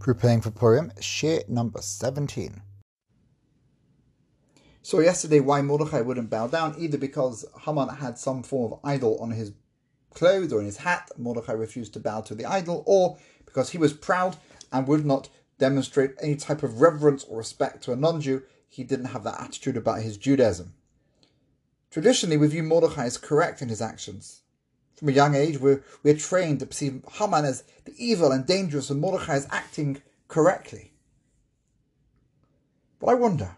Preparing for Purim, share number 17. So yesterday why Mordechai wouldn't bow down, either because Haman had some form of idol on his clothes or in his hat, Mordechai refused to bow to the idol, or because he was proud and would not demonstrate any type of reverence or respect to a non-Jew, he didn't have that attitude about his Judaism. Traditionally, we view Mordechai as correct in his actions. From a young age, we're, we're trained to perceive Haman as the evil and dangerous, and Mordechai as acting correctly. But I wonder,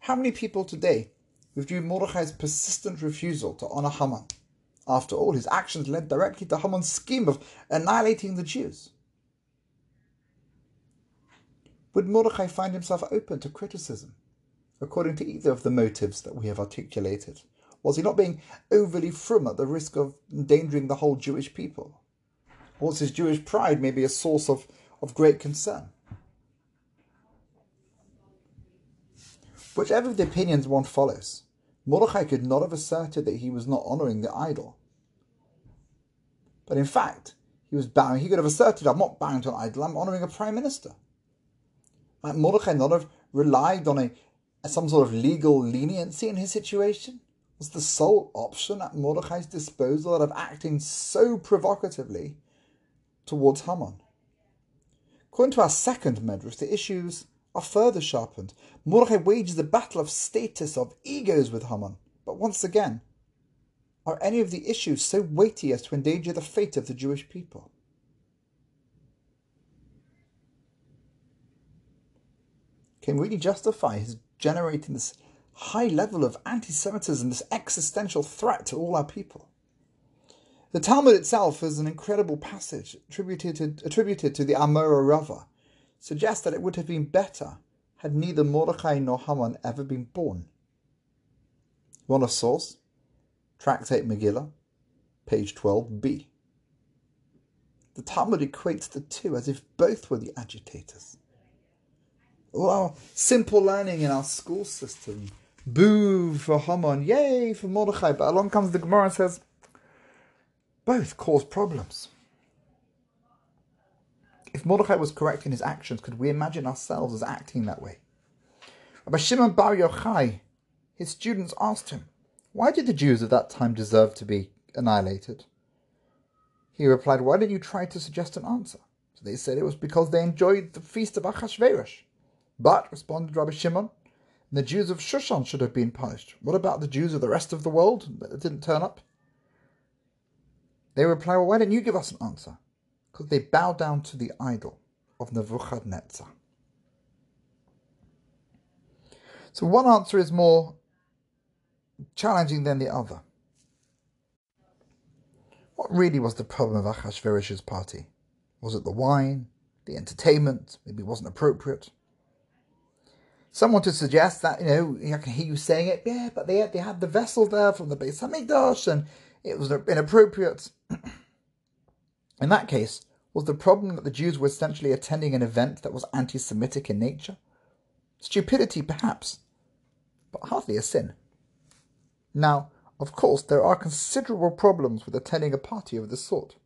how many people today would view Mordechai's persistent refusal to honor Haman? After all, his actions led directly to Haman's scheme of annihilating the Jews. Would Mordechai find himself open to criticism, according to either of the motives that we have articulated? Was he not being overly frum at the risk of endangering the whole Jewish people? Was his Jewish pride maybe a source of, of great concern? Whichever of the opinions one follows, Mordechai could not have asserted that he was not honouring the idol. But in fact, he was bowing. He could have asserted, I'm not bowing to an idol, I'm honouring a prime minister. Might Mordechai not have relied on a, some sort of legal leniency in his situation? Was the sole option at Mordechai's disposal of acting so provocatively towards Haman? According to our second medrash, the issues are further sharpened. Mordechai wages a battle of status, of egos with Haman. But once again, are any of the issues so weighty as to endanger the fate of the Jewish people? Can really justify his generating this high level of anti Semitism, this existential threat to all our people? The Talmud itself is an incredible passage attributed to, attributed to the Amora Rava, suggests that it would have been better had neither Mordechai nor Haman ever been born. One a source? Tractate Megillah, page 12b. The Talmud equates the two as if both were the agitators. Our simple learning in our school system, boo for Haman, yay for Mordechai, but along comes the Gemara and says, both cause problems. If Mordechai was correct in his actions, could we imagine ourselves as acting that way? Rabbi Shimon Bar Yochai, his students asked him, why did the Jews of that time deserve to be annihilated? He replied, Why didn't you try to suggest an answer? So they said it was because they enjoyed the feast of Achashverosh. But, responded Rabbi Shimon, the Jews of Shushan should have been punished. What about the Jews of the rest of the world that didn't turn up? They replied, Well, why didn't you give us an answer? Because they bow down to the idol of Nebuchadnezzar. So one answer is more challenging than the other. What really was the problem of Achashverosh's party? Was it the wine, the entertainment? Maybe it wasn't appropriate. Someone to suggest that, you know, I can hear you saying it, yeah, but they had, they had the vessel there from the Beis Hamikdash and it was inappropriate. in that case, was the problem that the Jews were essentially attending an event that was anti Semitic in nature? Stupidity, perhaps, but hardly a sin. Now, of course, there are considerable problems with attending a party of this sort.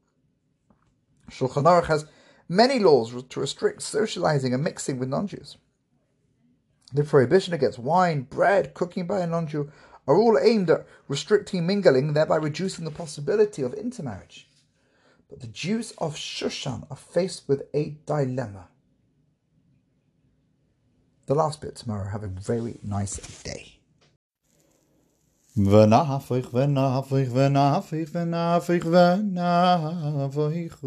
Shulchan Aruch has many laws to restrict socializing and mixing with non-Jews. The prohibition against wine, bread, cooking by a non-Jew are all aimed at restricting mingling, thereby reducing the possibility of intermarriage. But the Jews of Shushan are faced with a dilemma. The last bit tomorrow. Have a very nice day. ונהפך ונהפך ונהפך ונהפך ונהפך